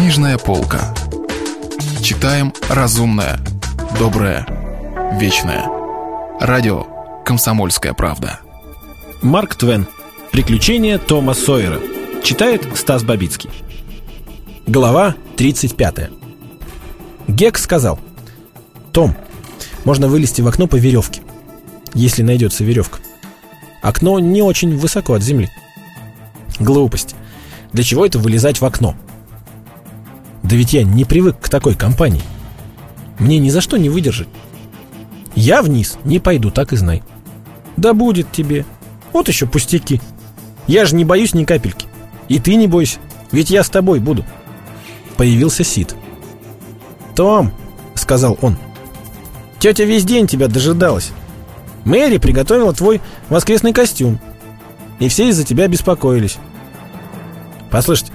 Книжная полка. Читаем разумное, доброе, вечное. Радио «Комсомольская правда». Марк Твен. Приключения Тома Сойера. Читает Стас Бабицкий. Глава 35. Гек сказал. Том, можно вылезти в окно по веревке. Если найдется веревка. Окно не очень высоко от земли. Глупость. Для чего это вылезать в окно? Да ведь я не привык к такой компании. Мне ни за что не выдержать. Я вниз не пойду, так и знай. Да будет тебе. Вот еще пустяки. Я же не боюсь ни капельки. И ты не бойся, ведь я с тобой буду. Появился Сид. Том, сказал он, тетя весь день тебя дожидалась. Мэри приготовила твой воскресный костюм. И все из-за тебя беспокоились. Послушайте,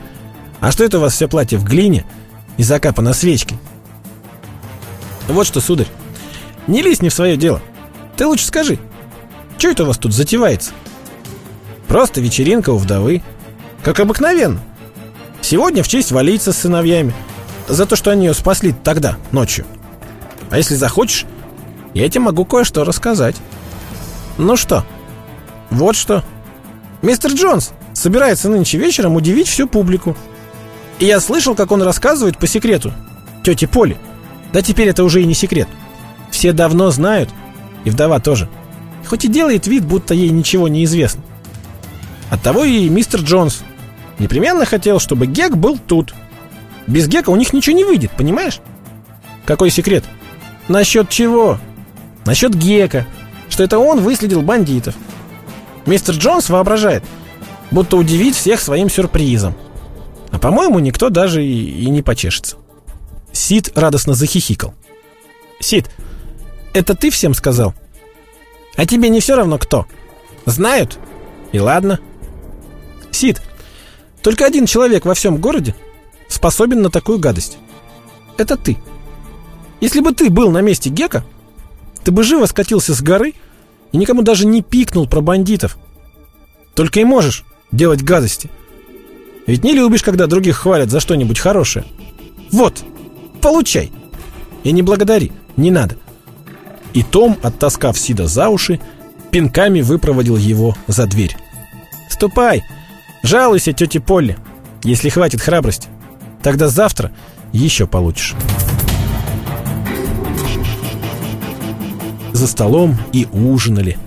а что это у вас все платье в глине и закапано свечкой? Вот что, сударь, не лезь не в свое дело. Ты лучше скажи, что это у вас тут затевается? Просто вечеринка у вдовы. Как обыкновенно. Сегодня в честь валиться с сыновьями. За то, что они ее спасли тогда, ночью. А если захочешь, я тебе могу кое-что рассказать. Ну что? Вот что. Мистер Джонс собирается нынче вечером удивить всю публику. И я слышал, как он рассказывает по секрету тете Поле. Да теперь это уже и не секрет. Все давно знают, и вдова тоже. Хоть и делает вид, будто ей ничего не известно. Оттого и мистер Джонс непременно хотел, чтобы Гек был тут. Без Гека у них ничего не выйдет, понимаешь? Какой секрет? Насчет чего? Насчет Гека, что это он выследил бандитов. Мистер Джонс воображает, будто удивить всех своим сюрпризом. А по-моему, никто даже и, и не почешется. Сид радостно захихикал. Сид, это ты всем сказал? А тебе не все равно кто? Знают? И ладно. Сид, только один человек во всем городе способен на такую гадость. Это ты. Если бы ты был на месте Гека, ты бы живо скатился с горы и никому даже не пикнул про бандитов. Только и можешь делать гадости. Ведь не любишь, когда других хвалят за что-нибудь хорошее. Вот, получай. И не благодари, не надо. И Том, оттаскав Сида за уши, пинками выпроводил его за дверь. «Ступай, жалуйся тете Полли, если хватит храбрости. Тогда завтра еще получишь». За столом и ужинали,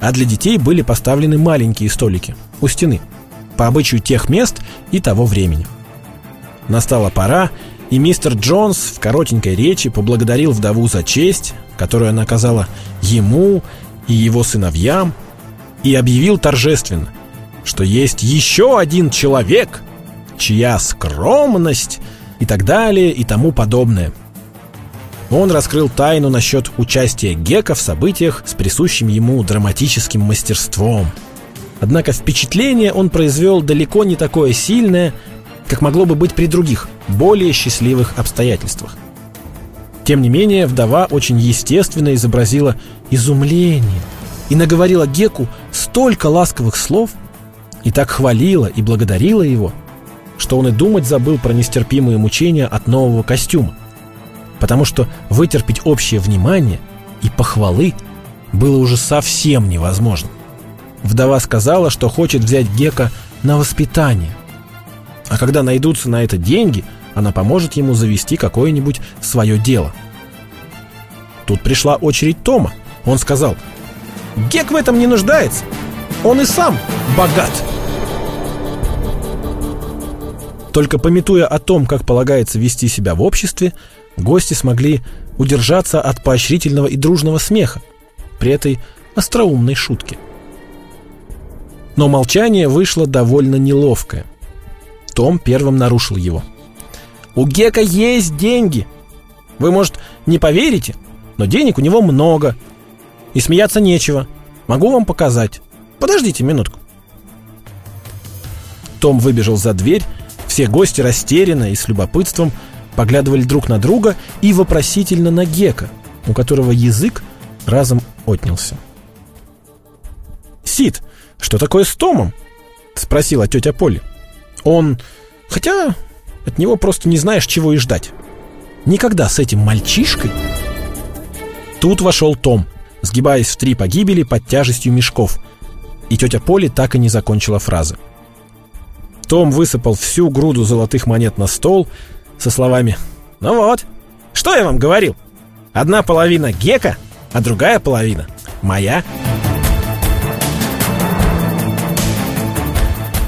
а для детей были поставлены маленькие столики у стены, по обычаю тех мест и того времени. Настала пора, и мистер Джонс в коротенькой речи поблагодарил вдову за честь, которую она оказала ему и его сыновьям, и объявил торжественно, что есть еще один человек, чья скромность и так далее и тому подобное. Он раскрыл тайну насчет участия Гека в событиях с присущим ему драматическим мастерством. Однако впечатление он произвел далеко не такое сильное, как могло бы быть при других, более счастливых обстоятельствах. Тем не менее, вдова очень естественно изобразила изумление и наговорила Геку столько ласковых слов, и так хвалила и благодарила его, что он и думать забыл про нестерпимые мучения от нового костюма, потому что вытерпеть общее внимание и похвалы было уже совсем невозможно. Вдова сказала, что хочет взять Гека на воспитание, а когда найдутся на это деньги – она поможет ему завести какое-нибудь свое дело. Тут пришла очередь Тома. Он сказал, «Гек в этом не нуждается. Он и сам богат». Только пометуя о том, как полагается вести себя в обществе, гости смогли удержаться от поощрительного и дружного смеха при этой остроумной шутке. Но молчание вышло довольно неловкое. Том первым нарушил его. У Гека есть деньги. Вы, может, не поверите, но денег у него много. И смеяться нечего. Могу вам показать. Подождите минутку. Том выбежал за дверь. Все гости растерянно и с любопытством поглядывали друг на друга и вопросительно на Гека, у которого язык разом отнялся. «Сид, что такое с Томом?» — спросила тетя Полли. «Он... Хотя от него просто не знаешь, чего и ждать. Никогда с этим мальчишкой... Тут вошел Том, сгибаясь в три погибели под тяжестью мешков. И тетя Поли так и не закончила фразы. Том высыпал всю груду золотых монет на стол со словами «Ну вот, что я вам говорил? Одна половина Гека, а другая половина моя».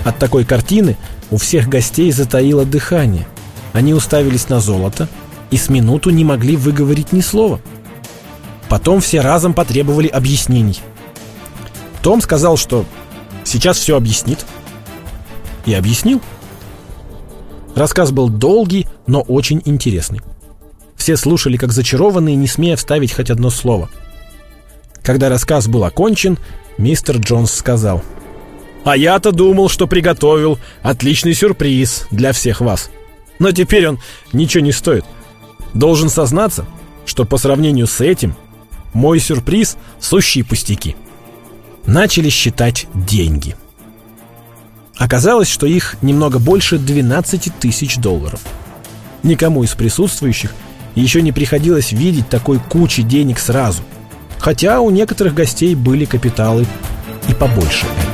От такой картины у всех гостей затаило дыхание. Они уставились на золото и с минуту не могли выговорить ни слова. Потом все разом потребовали объяснений. Том сказал, что сейчас все объяснит. И объяснил. Рассказ был долгий, но очень интересный. Все слушали как зачарованные, не смея вставить хоть одно слово. Когда рассказ был окончен, мистер Джонс сказал — а я-то думал, что приготовил отличный сюрприз для всех вас. Но теперь он ничего не стоит. Должен сознаться, что по сравнению с этим мой сюрприз — сущие пустяки. Начали считать деньги. Оказалось, что их немного больше 12 тысяч долларов. Никому из присутствующих еще не приходилось видеть такой кучи денег сразу. Хотя у некоторых гостей были капиталы и побольше этого.